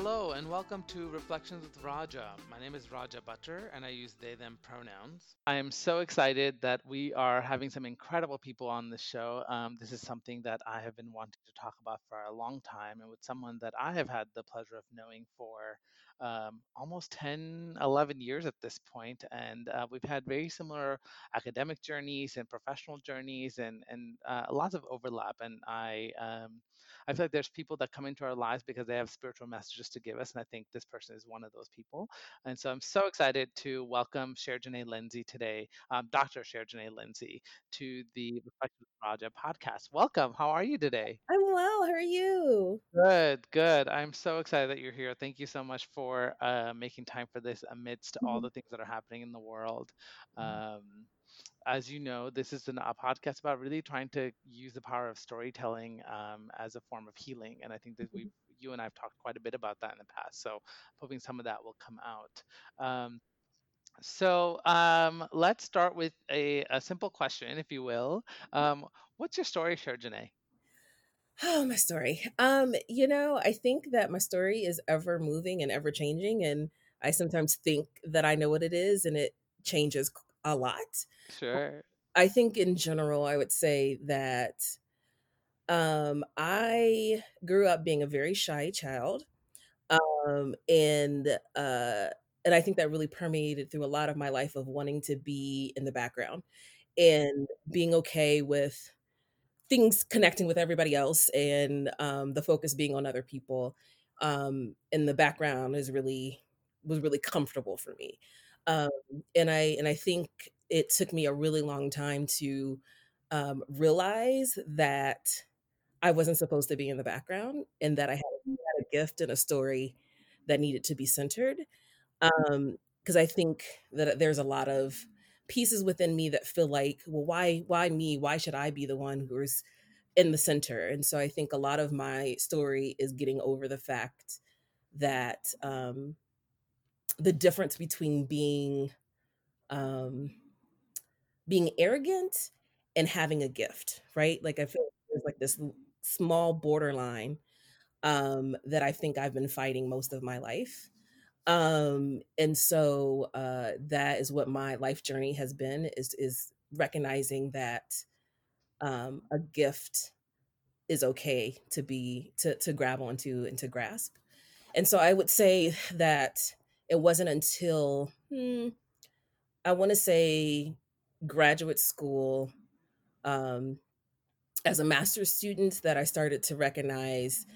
Hello and welcome to Reflections with Raja. My name is Raja Bhattar and I use they them pronouns. I am so excited that we are having some incredible people on the show. Um, this is something that I have been wanting to talk about for a long time and with someone that I have had the pleasure of knowing for um, almost 10, 11 years at this. And uh, we've had very similar academic journeys and professional journeys and, and uh, lots of overlap. And I, um, I feel like there's people that come into our lives because they have spiritual messages to give us. And I think this person is one of those people. And so I'm so excited to welcome Sherjane Lindsay today, um, Dr. Sherjane Lindsay, to the Reflection Raja podcast. Welcome. How are you today? I'm well. How are you? Good, good. I'm so excited that you're here. Thank you so much for uh, making time for this amidst all Mhm. the things that are happening in the world. Mhm. Um, as you know, this is an, a podcast about really trying to use the power of storytelling um, as a form of healing. And I think that we, you and I have talked quite a bit about that in the past. So, I'm hoping some of that will come out. Um, so, um, let's start with a, a simple question, if you will. Um, what's your story, Sherjane? Oh, my story. Um, you know, I think that my story is ever moving and ever changing, and I sometimes think that I know what it is, and it changes a lot. Sure. I think in general, I would say that um, I grew up being a very shy child, um, and uh, and I think that really permeated through a lot of my life of wanting to be in the background and being okay with things connecting with everybody else and um, the focus being on other people um, in the background is really was really comfortable for me. Um, and i and i think it took me a really long time to um, realize that i wasn't supposed to be in the background and that i had, had a gift and a story that needed to be centered. Um, because I think that there's a lot of pieces within me that feel like, well, why, why me? Why should I be the one who's in the center? And so I think a lot of my story is getting over the fact that um, the difference between being um, being arrogant and having a gift, right? Like I feel like there's like this small borderline um, that I think I've been fighting most of my life um and so uh that is what my life journey has been is is recognizing that um a gift is okay to be to to grab onto and to grasp. And so i would say that it wasn't until hmm, i want to say graduate school um as a master's student that i started to recognize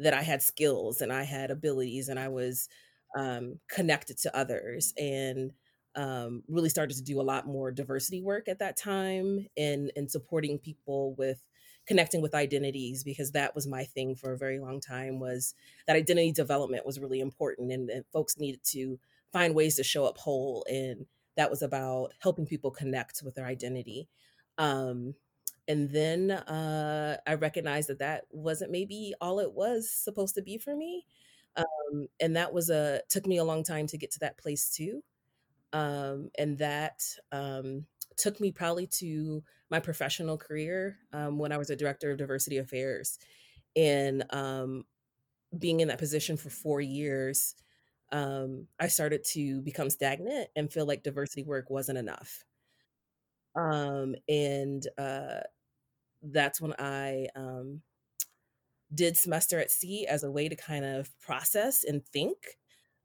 that I had skills and I had abilities and I was um, connected to others and um, really started to do a lot more diversity work at that time and and supporting people with connecting with identities because that was my thing for a very long time was that identity development was really important and, and folks needed to find ways to show up whole and that was about helping people connect with their identity um, and then uh, I recognized that that wasn't maybe all it was supposed to be for me. Um, and that was a took me a long time to get to that place too. Um, and that um, took me probably to my professional career um, when I was a director of diversity affairs. And um, being in that position for four years, um, I started to become stagnant and feel like diversity work wasn't enough. Um, and uh, that's when I um, did semester at sea as a way to kind of process and think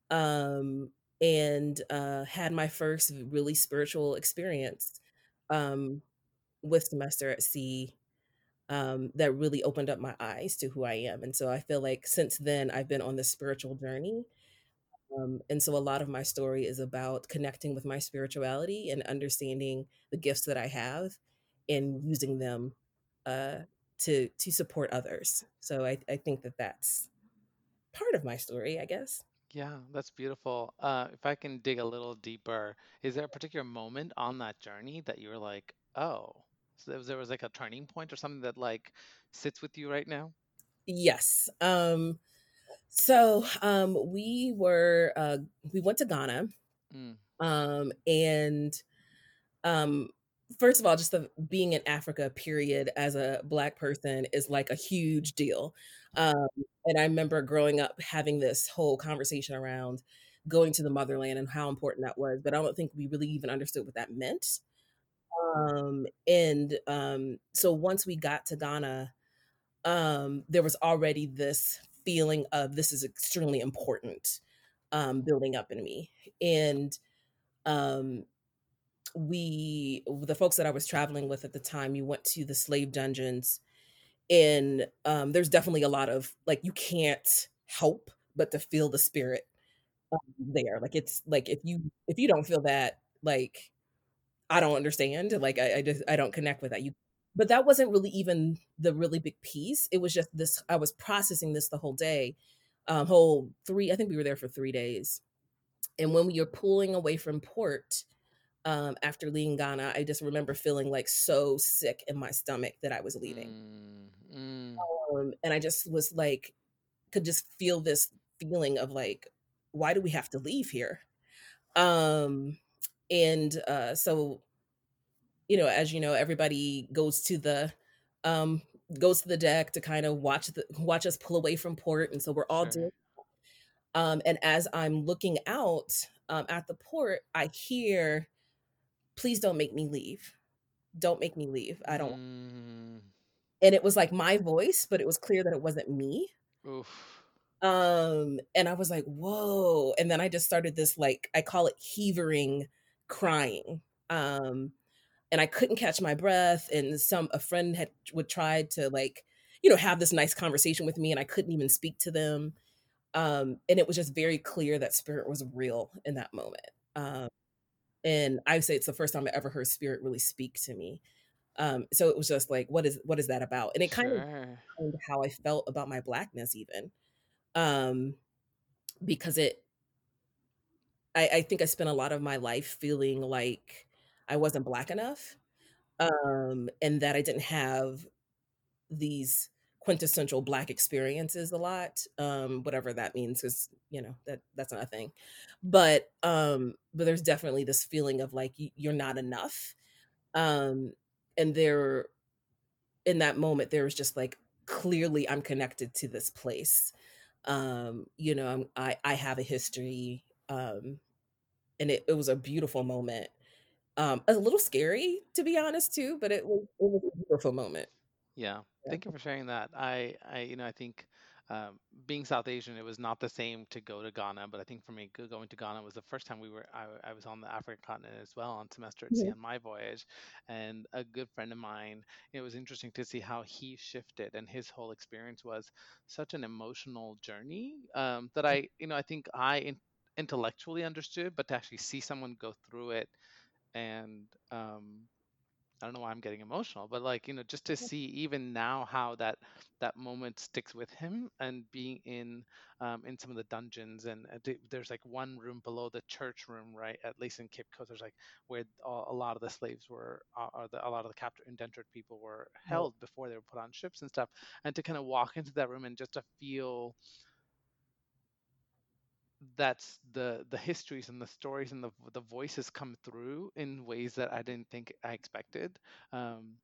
um, and uh, had my first really spiritual experience um, with semester at sea um, that really opened up my eyes to who I am. And so I feel like since then I've been on this spiritual journey. Um, and so a lot of my story is about connecting with my spirituality and understanding the gifts that I have and using them uh, to to support others. So I, I think that that's part of my story, I guess. Yeah, that's beautiful. Uh, if I can dig a little deeper, is there a particular moment on that journey that you were like, oh, so there was, there was like a turning point or something that like sits with you right now? Yes. Um, so um, we were uh, we went to Ghana, Mm, um, and um, first of all, just the being in Africa, period, as a Black person is, like, a huge deal, um, and I remember growing up having this whole conversation around going to the motherland and how important that was, but I don't think we really even understood what that meant, um, and, um, so once we got to Ghana, um, there was already this feeling of, "This is extremely important," um, building up in me, and, um we the folks that I was traveling with at the time, we went to the slave dungeons, and, um, there's definitely a lot of like, you can't help but to feel the spirit, um, there, like, it's like, if you if you don't feel that, like, I don't understand, like, I I just I don't connect with that, you but that wasn't really even the really big piece, it was just this I was processing this the whole day, um, whole 3 I think we were there for 3 days, and when we were pulling away from port, um, after leaving Ghana, I just remember feeling, like, so sick in my stomach that I was leaving. Mm, mm. Um, and I just was, like could just feel this feeling of, like, "Why do we have to leave here?" Um, and, uh, so you know, as you know, everybody goes to the, um goes to the deck to kinda watch the watch us pull away from port, and so we're all doing um, and as I'm looking out, um, at the port, I hear, "Please don't make me leave. Don't make me leave. I don't" Mm. and it was, like, my voice, but it was clear that it wasn't me. Oof. Um, and I was like, "Whoa," and then I just started this, like I call it heavering crying, um, and I couldn't catch my breath, and some a friend had would try to, like, you know, have this nice conversation with me, and I couldn't even speak to them, um, and it was just very clear that spirit was real in that moment, um, and I would say it's the first time I ever heard spirit really speak to me, um, so it was just like, "What is what is that about?" And it kind of Sure. changed how I felt about my Blackness even, um, because it I I think I spent a lot of my life feeling like I wasn't Black enough, um, and that I didn't have these quintessential Black experiences a lot, um, whatever that means because you know, that that's not a thing, but, um, but there's definitely this feeling of, like, you're not enough, um, and there in that moment, there was just, like, clearly I'm connected to this place, um, you know, I'm I I have a history, um, and it it was a beautiful moment, um, a little scary, to be honest, too, but it was it was a beautiful moment. Yeah. Yeah. Thank you for sharing that. I I, you know, I think, um, being South Asian, it was not the same to go to Ghana, but I think for me, go going to Ghana was the first time we were I I was on the African continent as well on semester at sea on my voyage, and a good friend of mine, it was interesting to see how he shifted, and his whole experience was such an emotional journey, um, that I you know, I think I in intellectually understood, but to actually see someone go through it and, um I don't know why I'm getting emotional, but, like, you know, just to see even now how that that moment sticks with him and being in, um, in some of the dungeons and, uh, there's, like, one room below the church room, right, at least in Cape Coast, there's, like, where a a lot of the slaves were, uh, or the a lot of the captured indentured people were held before they were put on ships and stuff, and to kinda walk into that room and just to feel that's the the histories and the stories and the the voices come through in ways that I didn't think I expected. Um,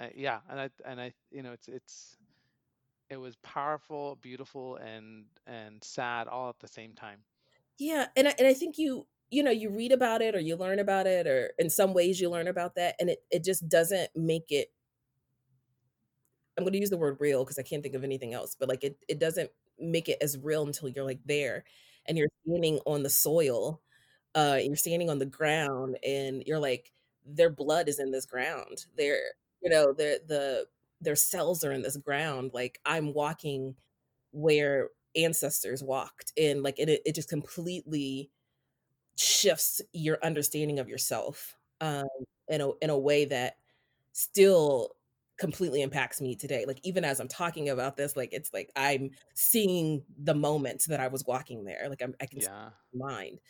uh, yeah, and I and I you know it's it's it was powerful, beautiful, and and sad all at the same time. Yeah, and I and I think you you know, you read about it or you learn about it or in some ways you learn about that, and it it just doesn't make it I'm gonna use the word real because I can't think of anything else, but, like, it it doesn't make it as real until you're, like, there, and you're standing on the soil, uh, you're standing on the ground, and you're like, "Their blood is in this ground." Their you know, their the their cells are in this ground, like, I'm walking where ancestors walked, and, like, it it just completely shifts your understanding of yourself, um, in a in a way that still completely impacts me today, like, even as I'm talking about this, like, it's like I'm seeing the moment that I was walking there, like, I'm I can see Yeah, mind,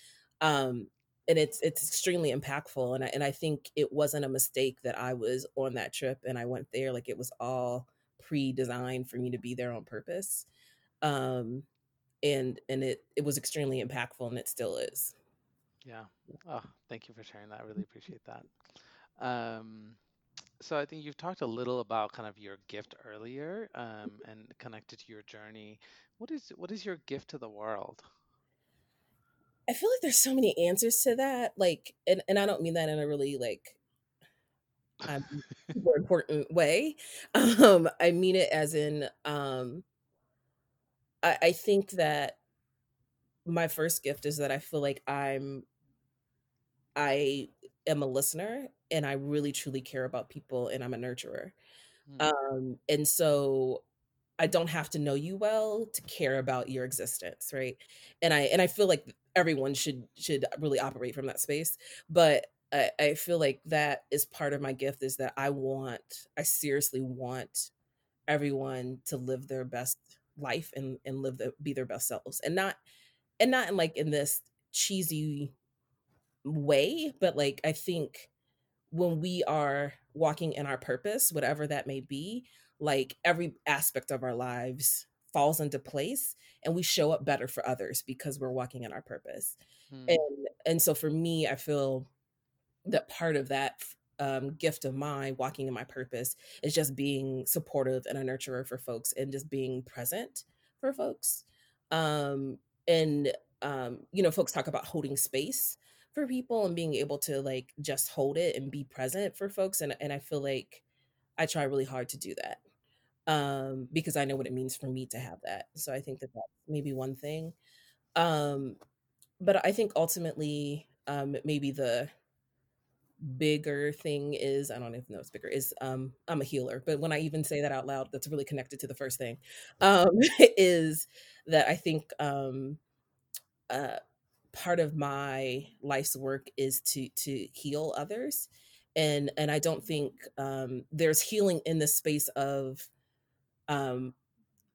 um, and it's it's extremely impactful, and I and I think it wasn't a mistake that I was on that trip and I went there, like, it was all pre-designed for me to be there on purpose, um, and and it it was extremely impactful, and it still is. yeah. Oh, thank you for sharing that. I really appreciate that. Um, so I think you've talked a little about kind of your gift earlier, um, and connected to your journey. What is what is your gift to the world? I feel like there's so many answers to that. Like, and, and I don't mean that in a really like um, super important way. Um, I mean it as in um, I, I think that my first gift is that I feel like I'm I am a listener and I really truly care about people and I'm a nurturer. Hmm. Um, and so I don't have to know you well to care about your existence, right? And I and I feel like everyone should should really operate from that space. But I, I feel like that is part of my gift is that I want I seriously want everyone to live their best life and and live the be their best selves and not and not in like in this cheesy way, but like I think when we are walking in our purpose, whatever that may be, like every aspect of our lives falls into place and we show up better for others because we're walking in our purpose. And Hmm. and so for me, I feel that part of that um, gift of mine, walking in my purpose, is just being supportive and a nurturer for folks and just being present for folks. Um, and, um, you know, folks talk about holding space for people and being able to like just hold it and be present for folks. And, and I feel like I try really hard to do that um, because I know what it means for me to have that. So I think that that's maybe one thing. Um, but I think ultimately, um, maybe the bigger thing is I don't even know it's bigger is um I'm a healer, but when I even say that out loud, that's really connected to the first thing. Um is that I think um uh part of my life's work is to to heal others. And and I don't think um there's healing in the space of um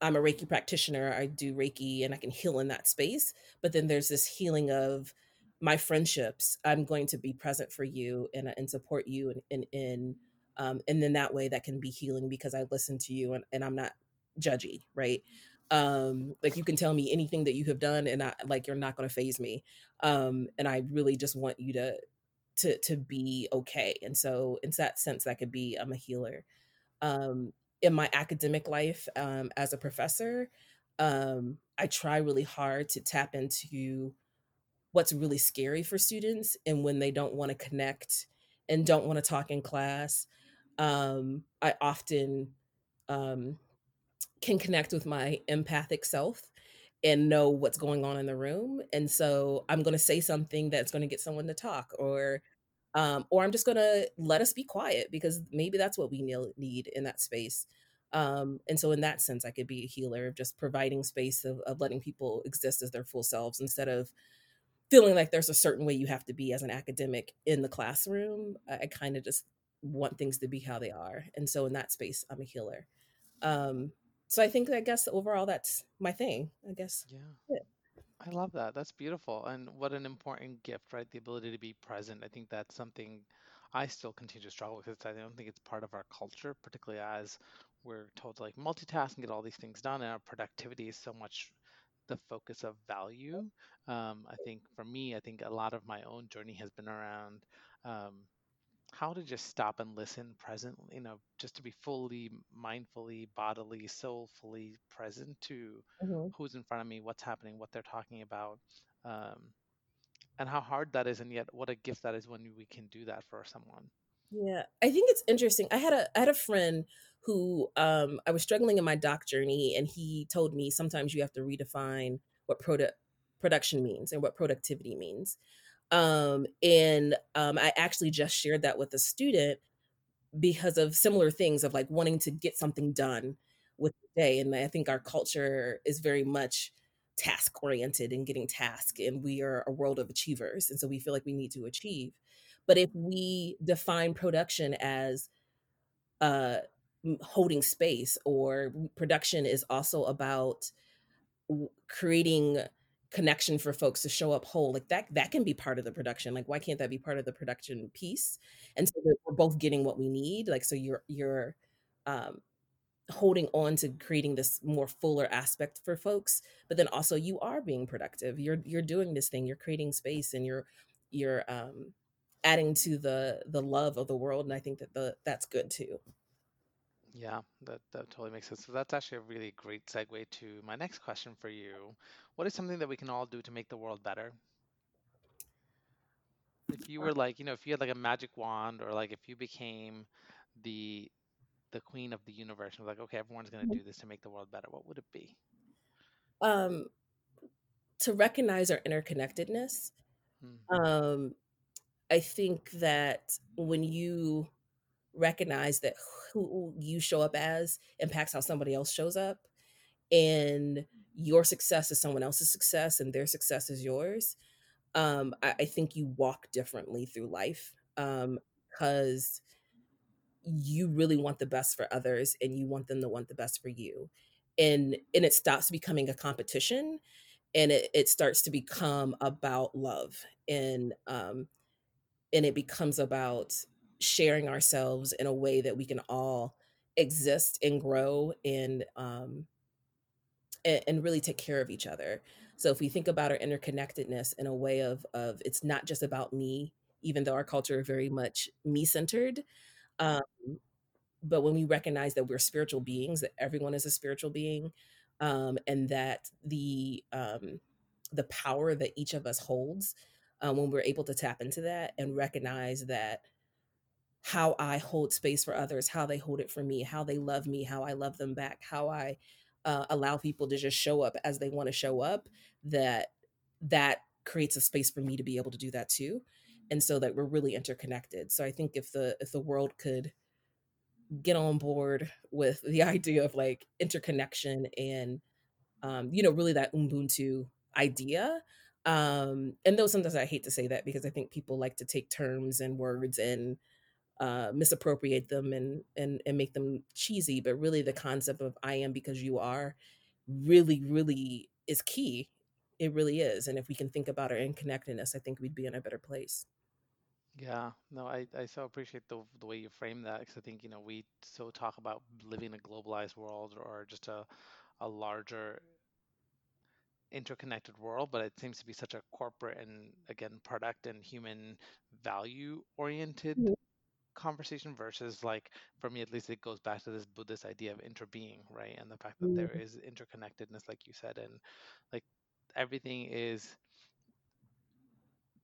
I'm a Reiki practitioner. I do Reiki and I can heal in that space. But then there's this healing of my friendships. I'm going to be present for you and, and support you and and, um, and then that way that can be healing because I listen to you and, and I'm not judgy, right? Um, like you can tell me anything that you have done and I like you're not gonna phase me. Um, and I really just want you to to to be okay. And so in that sense that could be I'm a healer um, in my academic life um, as a professor, um, I try really hard to tap into what's really scary for students and when they don't want to connect and don't want to talk in class. Um, I often um, can connect with my empathic self and know what's going on in the room. And so I'm going to say something that's going to get someone to talk or um, or I'm just going to let us be quiet because maybe that's what we need in that space. Um, and so in that sense, I could be a healer of just providing space of, of letting people exist as their full selves instead of feeling like there's a certain way you have to be as an academic in the classroom. I, I kind of just want things to be how they are. And so in that space, I'm a healer. Um, so I think I guess overall that's my thing. I guess. Yeah. Yeah. I love that. That's beautiful. And what an important gift, right? The ability to be present. I think that's something I still continue to struggle with because I don't think it's part of our culture, particularly as we're told to like multitask and get all these things done, and our productivity is so much the focus of value. Um, I think for me, I think a lot of my own journey has been around um, how to just stop and listen present, you know, just to be fully, mindfully, bodily, soulfully present to Mhm. who's in front of me, what's happening, what they're talking about, um, and how hard that is, and yet what a gift that is when we can do that for someone. Yeah, I think it's interesting. I had a I had a friend who um I was struggling in my doc journey and he told me sometimes you have to redefine what product production means and what productivity means. Um and um I actually just shared that with a student because of similar things of like wanting to get something done with the day and I think our culture is very much task oriented and getting task and we are a world of achievers and so we feel like we need to achieve. But if we define production as uh holding space or production is also about creating connection for folks to show up whole like that that can be part of the production like why can't that be part of the production piece? And so that we're both getting what we need like so you're you're um holding on to creating this more fuller aspect for folks but then also you are being productive. You're you're doing this thing you're creating space and you're you're um adding to the the love of the world and i think that the that's good too Yeah, that, that totally makes sense. So that's actually a really great segue to my next question for you. What is something that we can all do to make the world better? If you were like, you know, if you had like a magic wand or like if you became the the queen of the universe and was like, okay, everyone's gonna do this to make the world better, what would it be? um to recognize our interconnectedness Hmm. um i think that when you recognize that who you show up as impacts how somebody else shows up and your success is someone else's success and their success is yours um i, I think you walk differently through life um because you really want the best for others and you want them to want the best for you and and it stops becoming a competition and it, it starts to become about love and um and it becomes about sharing ourselves in a way that we can all exist and grow and um and, and really take care of each other. So if we think about our interconnectedness in a way of of it's not just about me even though our culture is very much me centered um but when we recognize that we're spiritual beings that everyone is a spiritual being um and that the um the power that each of us holds um, when we're able to tap into that and recognize that how I hold space for others, how they hold it for me, how they love me, how I love them back, how I uh, allow people to just show up as they want to show up, that that creates a space for me to be able to do that too. And so that we're really interconnected. So I think if the if the world could get on board with the idea of like interconnection and um, you know, really that Ubuntu idea. Um, and though sometimes I hate to say that because I think people like to take terms and words and uh, misappropriate them and and and make them cheesy, but really the concept of "I am because you are" really, really is key. It really is, and if we can think about our interconnectedness, I think we'd be in a better place. Yeah, no, I, I so appreciate the the way you frame that because I think, you know, we so talk about living in a globalized world or just a, a larger interconnected world, but it seems to be such a corporate and again product and human value oriented Mhm. Conversation versus like for me at least it goes back to this Buddhist idea of interbeing, right? And the fact that there Mhm. is interconnectedness, like you said, and like everything is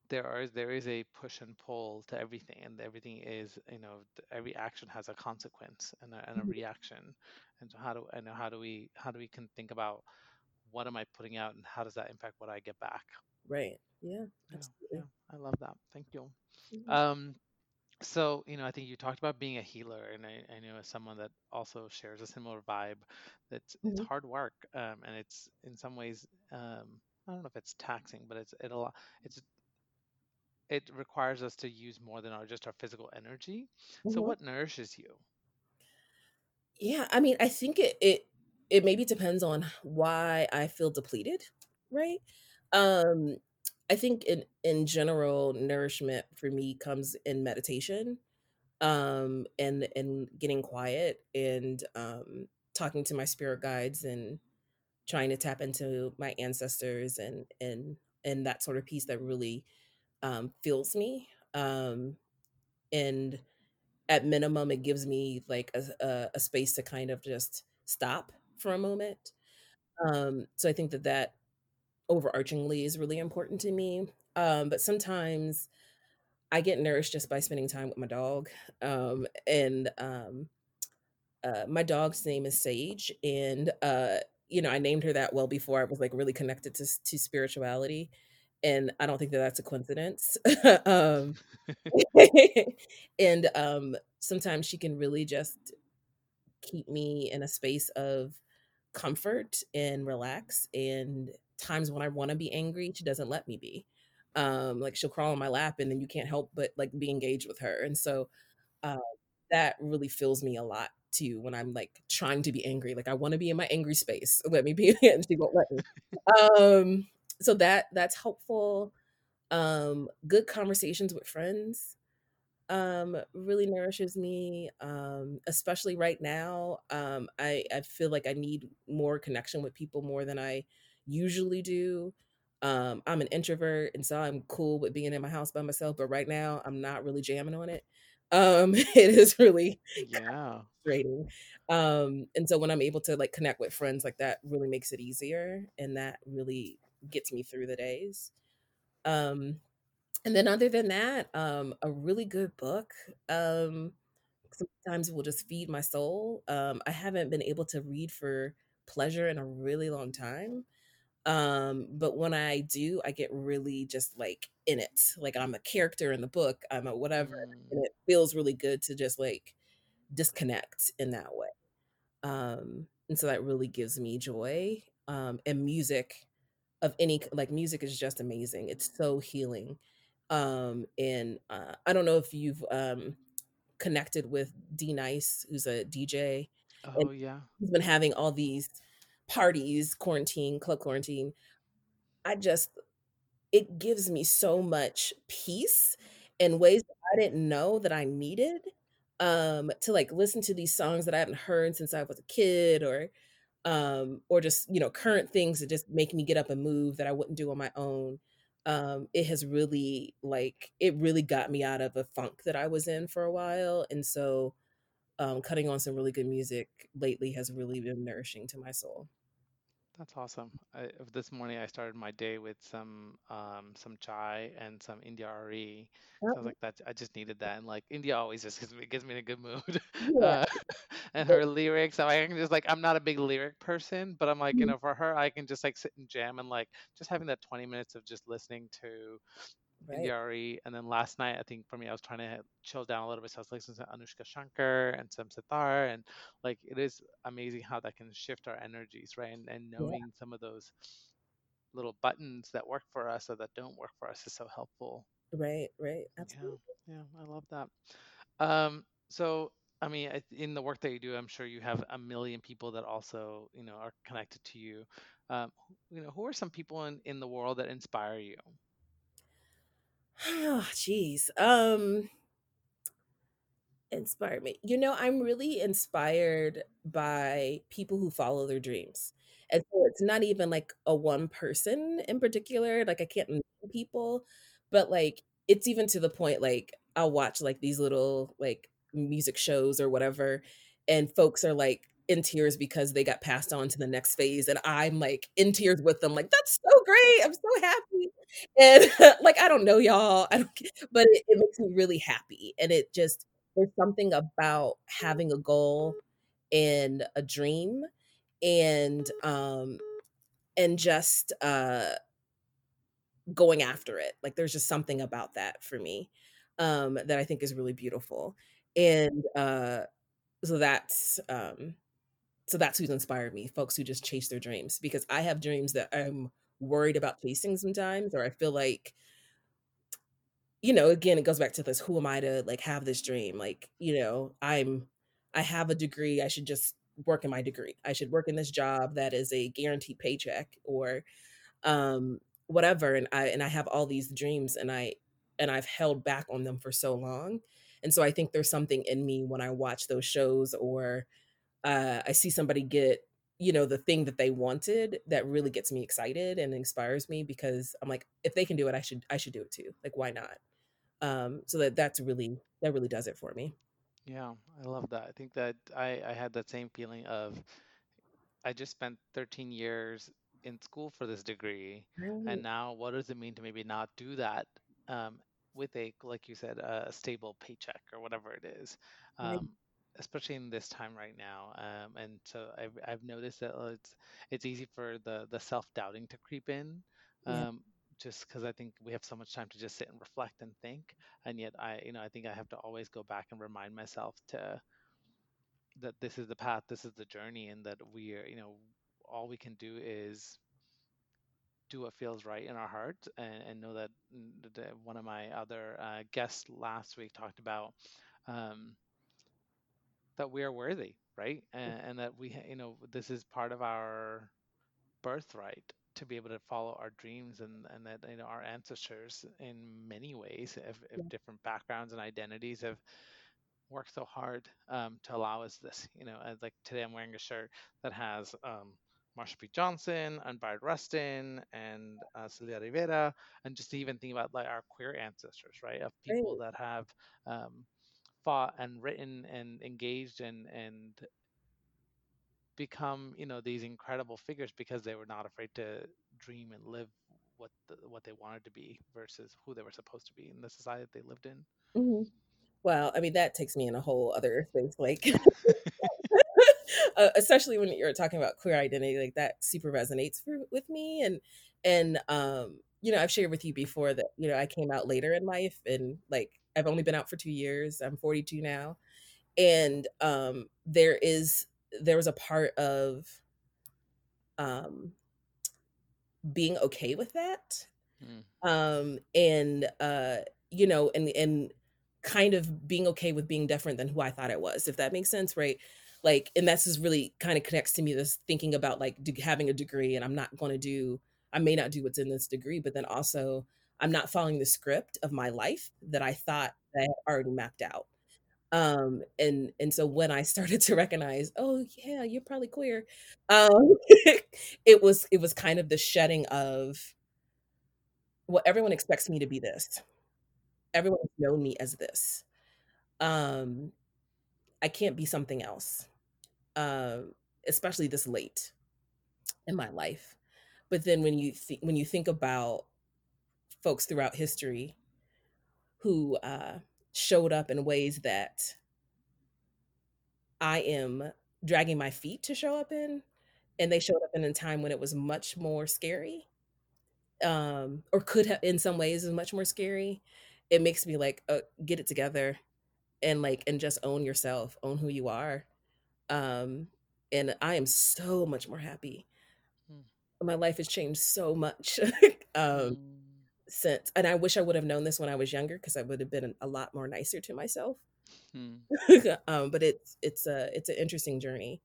there are there is a push and pull to everything, and everything is you know every action has a consequence and a, and a Mhm. reaction. And so how do and how do we how do we can think about what am I putting out and how does that impact what I get back? Right. Yeah, Yeah, yeah, absolutely. I love that. Thank you. Mhm. Um, so, you know, I think you talked about being a healer, and I, I know as someone that also shares a similar vibe, that it's Mhm. hard work, um, and it's in some ways, um, I don't know if it's taxing, but it's it a lot, it's it requires us to use more than our just our physical energy. So, Mhm. what nourishes you? Yeah, I mean, I think it it it maybe depends on why I feel depleted, right? Um, I think in in general, nourishment for me comes in meditation, um, and and getting quiet and um, talking to my spirit guides and trying to tap into my ancestors and and and that sort of piece that really um, me. Um, and at minimum, it gives me like a, a, a space to kind of just stop for a moment. Um, so I think that that overarchingly is really important to me. Um, but sometimes I get nourished just by spending time with my dog. Um, and um, uh, my dog's name is Sage, and uh, you know I named her that well before I was like really connected to to spirituality, and I don't think that that's a coincidence. um, and um, sometimes she can really just keep me in a space of comfort and relax. And times when I want to be angry, she doesn't let me be. Um, like she'll crawl on my lap, and then you can't help but like be engaged with her. And so uh, that really fills me a lot too when I'm like trying to be angry. Like I want to be in my angry space. Let me be, and she won't let me. Um, so that that's helpful. Um, good conversations with friends um really nourishes me um especially right now um i i feel like i need more connection with people more than i usually do Um, I'm an introvert, and so I'm cool with being in my house by myself, but right now I'm not really jamming on it. Um, it is really Yeah, frustrating. Um, and so when I'm able to like connect with friends like that really makes it easier and that really gets me through the days. Um, and then other than that, um, a really good book. Um, sometimes will just feed my soul. Um, I haven't been able to read for pleasure in a really long time. Um, but when I do, I get really just like in it. Like I'm a character in the book, I'm a whatever. mm, And it feels really good to just like disconnect in that way. Um, and so that really gives me joy. Um, and music of any like music is just amazing. It's so healing. Um, and uh, I don't know if you've um, connected with D Nice, who's a DJ, oh yeah, he's been having all these parties, quarantine, club quarantine. I just it gives me so much peace in ways I didn't know that I needed um to like listen to these songs that I haven't heard since I was a kid or um or just you know current things that just make me get up and move that I wouldn't do on my own um it has really like it really got me out of a funk that I was in for a while and so um cutting on some really good music lately has really been nourishing to my soul that's awesome. I, this morning I started my day with some um, some chai and some India.Arie. So I was like, that I just needed that, and like India always just gives me gets me in a good mood. yeah Uh, and her lyrics, I can just like I'm not a big lyric person, but I'm like, you Mhm. know, for her, I can just like sit and jam and like just having that 20 minutes of just listening to right India.Arie. And then last night, I think for me, I was trying to chill down a little bit. So I was listening to Anoushka Shankar and some sitar. And like, it is amazing how that can shift our energies, right? And, and yeah knowing some of those little buttons that work for us or that don't work for us is so helpful. right right Yeah. absolutely Yeah. I love that. Um, so, I mean, in the work that you do, I'm sure you have a million people that also, you know, are connected to you. Um, you know, who are some people in, in the world that inspire you? Oh, jeez. Um, inspire me. You know, I'm really inspired by people who follow their dreams. And so it's not even like a one person in particular. Like I can't name people, but like it's even to the point like I'll watch like these little like music shows or whatever, and folks are like in tears because they got passed on to the next phase. And I'm like in tears with them, like, that's so great. I'm so happy. And like I don't know y'all. I don't but it, it makes me really happy. And it just there's something about having a goal and a dream and um and just uh going after it. Like there's just something about that for me um that I think is really beautiful. And uh so that's um so that's who's inspired me, folks who just chase their dreams because I have dreams that I'm worried about chasing sometimes or I feel like you know, again, it goes back to this, who am I to like have this dream? Like, you know, I'm I have a degree, I should just work in my degree. I should work in this job that is a guaranteed paycheck or um whatever and I and I have all these dreams and I and I've held back on them for so long. And so I think there's something in me when I watch those shows or uh I see somebody get you know the thing that they wanted that really gets me excited and inspires me because I'm like if they can do it I should I should do it too. Like why not? Um, so that that's really that really does it for me. Yeah, I love that. I think that I, I had that same feeling of I just spent 13 years in school for this degree, and now what does it mean to maybe not do that um, with a, like you said, a stable paycheck or whatever it is, right, um, especially in this time right now. Um, and so I've I've noticed that uh, it's it's easy for the the self-doubting to creep in. yeah, Um, just because I think we have so much time to just sit and reflect and think, and yet I, you know, I think I have to always go back and remind myself to that this is the path, this is the journey, and that we are, you know, all we can do is do what feels right in our heart and, and know that the, one of my other uh, guests last week talked about um, that we are worthy, right? And, and that we, you know, this is part of our birthright to be able to follow our dreams and, and that you know our ancestors in many ways of, yeah, different backgrounds and identities have worked so hard um, to allow us this. You know, like today I'm wearing a shirt that has um, Marsha P. Johnson and Bayard Rustin and uh, Sylvia Rivera, and just even think about like our queer ancestors, right? Of people Right. that have um, fought and written and engaged and and become you know these incredible figures because they were not afraid to dream and live what the, what they wanted to be versus who they were supposed to be in the society that they lived in. hmm Well, I mean, that takes me in a whole other space, like uh, especially when you're talking about queer identity, like that super resonates for, with me. And and um, you know, I've shared with you before that you know I came out later in life, and like I've only been out for two years. I'm 42 now, and um, there is there was a part of um, being okay with that Mm, um and uh you know and and kind of being okay with being different than who i thought i was if that makes sense right like and that's just really kind of connects to me this thinking about like having a degree and i'm not going to do i may not do what's in this degree but then also i'm not following the script of my life that i thought that i had already mapped out um and and so when i started to recognize oh yeah you're probably queer um it was it was kind of the shedding of well, everyone expects me to be this. Everyone has known me as this. Um, I can't be something else, um, especially this late in my life. But then when you th- when you think about folks throughout history who uh, showed up in ways that I am dragging my feet to show up in, and they showed up in a time when it was much more scary, um, or could have in some ways is much more scary. It makes me like uh, get it together and like and just own yourself, own who you are. Um and I am so much more happy. mm, My life has changed so much um mm, since and I wish I would have known this when I was younger because I would have been a lot more nicer to myself. mm. um but it's it's a it's an interesting journey.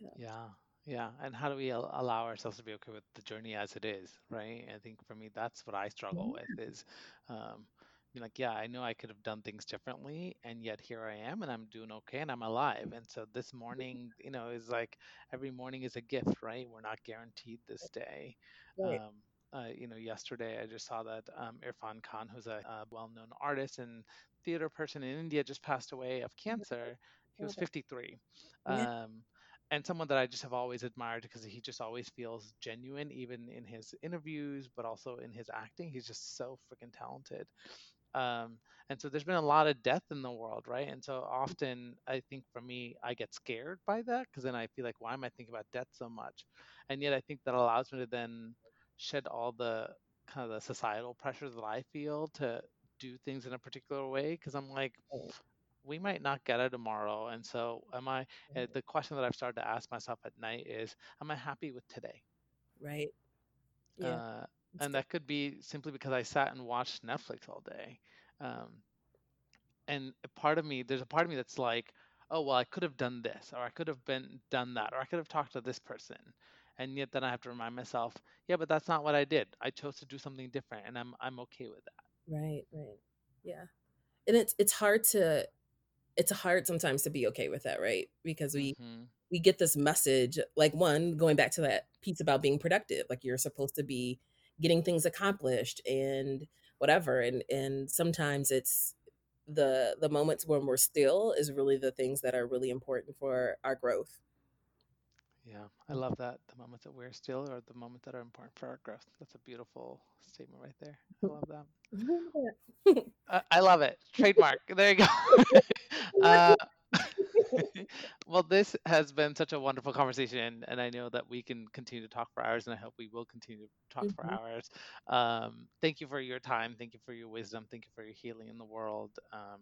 Yeah. Yeah, yeah. And how do we allow ourselves to be okay with the journey as it is, right? I think for me, that's what I struggle with is, um, being like, yeah, I know I could have done things differently, and yet here I am, and I'm doing okay, and I'm alive. And so this morning, you know, is like every morning is a gift, right? We're not guaranteed this day. Right. Um, uh, you know, yesterday I just saw that um, Irrfan Khan, who's a, a well-known artist and theater person in India, just passed away of cancer. He was 53. Yeah. Um, and someone that I just have always admired because he just always feels genuine, even in his interviews, but also in his acting. He's just so freaking talented. Um, and so there's been a lot of death in the world, right? And so often I think for me, I get scared by that because then I feel like, why am I thinking about death so much? And yet I think that allows me to then shed all the kind of the societal pressures that I feel to do things in a particular way because I'm like, we might not get it tomorrow. And so, am I? Uh, the question that I've started to ask myself at night is, am I happy with today? Right. Yeah. Uh, and good. that could be simply because I sat and watched Netflix all day. Um, and a part of me, there's a part of me that's like, oh well, I could have done this, or I could have been done that, or I could have talked to this person. And yet then I have to remind myself, yeah, but that's not what I did. I chose to do something different, and I'm I'm okay with that. Right, right. Yeah. And it's it's hard to it's hard sometimes to be okay with that, right? Because we hmm we get this message like one going back to that piece about being productive like you're supposed to be getting things accomplished and whatever and and sometimes it's the the moments when we're still is really the things that are really important for our growth Yeah, I love that. The moments that we're still are the moments that are important for our growth. That's a beautiful statement right there. I love that. I, I love it. Trademark. There you go. uh, well, this has been such a wonderful conversation, and I know that we can continue to talk for hours, and I hope we will continue to talk for Mhm. hours. Um, thank you for your time. Thank you for your wisdom. Thank you for your healing in the world um,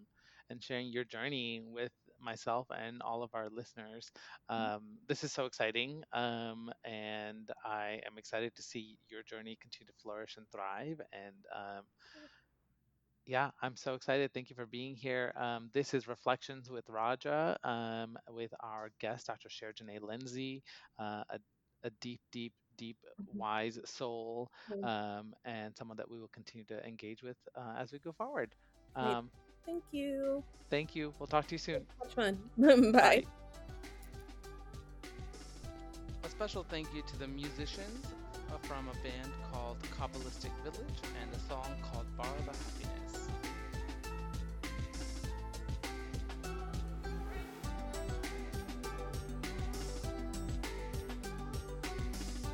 and sharing your journey with myself and all of our listeners. Um, this is so exciting, um, and I am excited to see your journey continue to flourish and thrive. And um, yeah, I'm so excited. Thank you for being here. Um, this is Reflections with Raja um, with our guest, Dr. Sherjane Lindsay, uh, a, a deep, deep, deep, wise soul, um, and someone that we will continue to engage with uh, as we go forward. Great. Thank you. thank you. We'll talk to you soon. Much fun. Bye. Bye. special thank you to the musicians uh, from a band called Kabbalistic Village and a song called Bar the Happiness.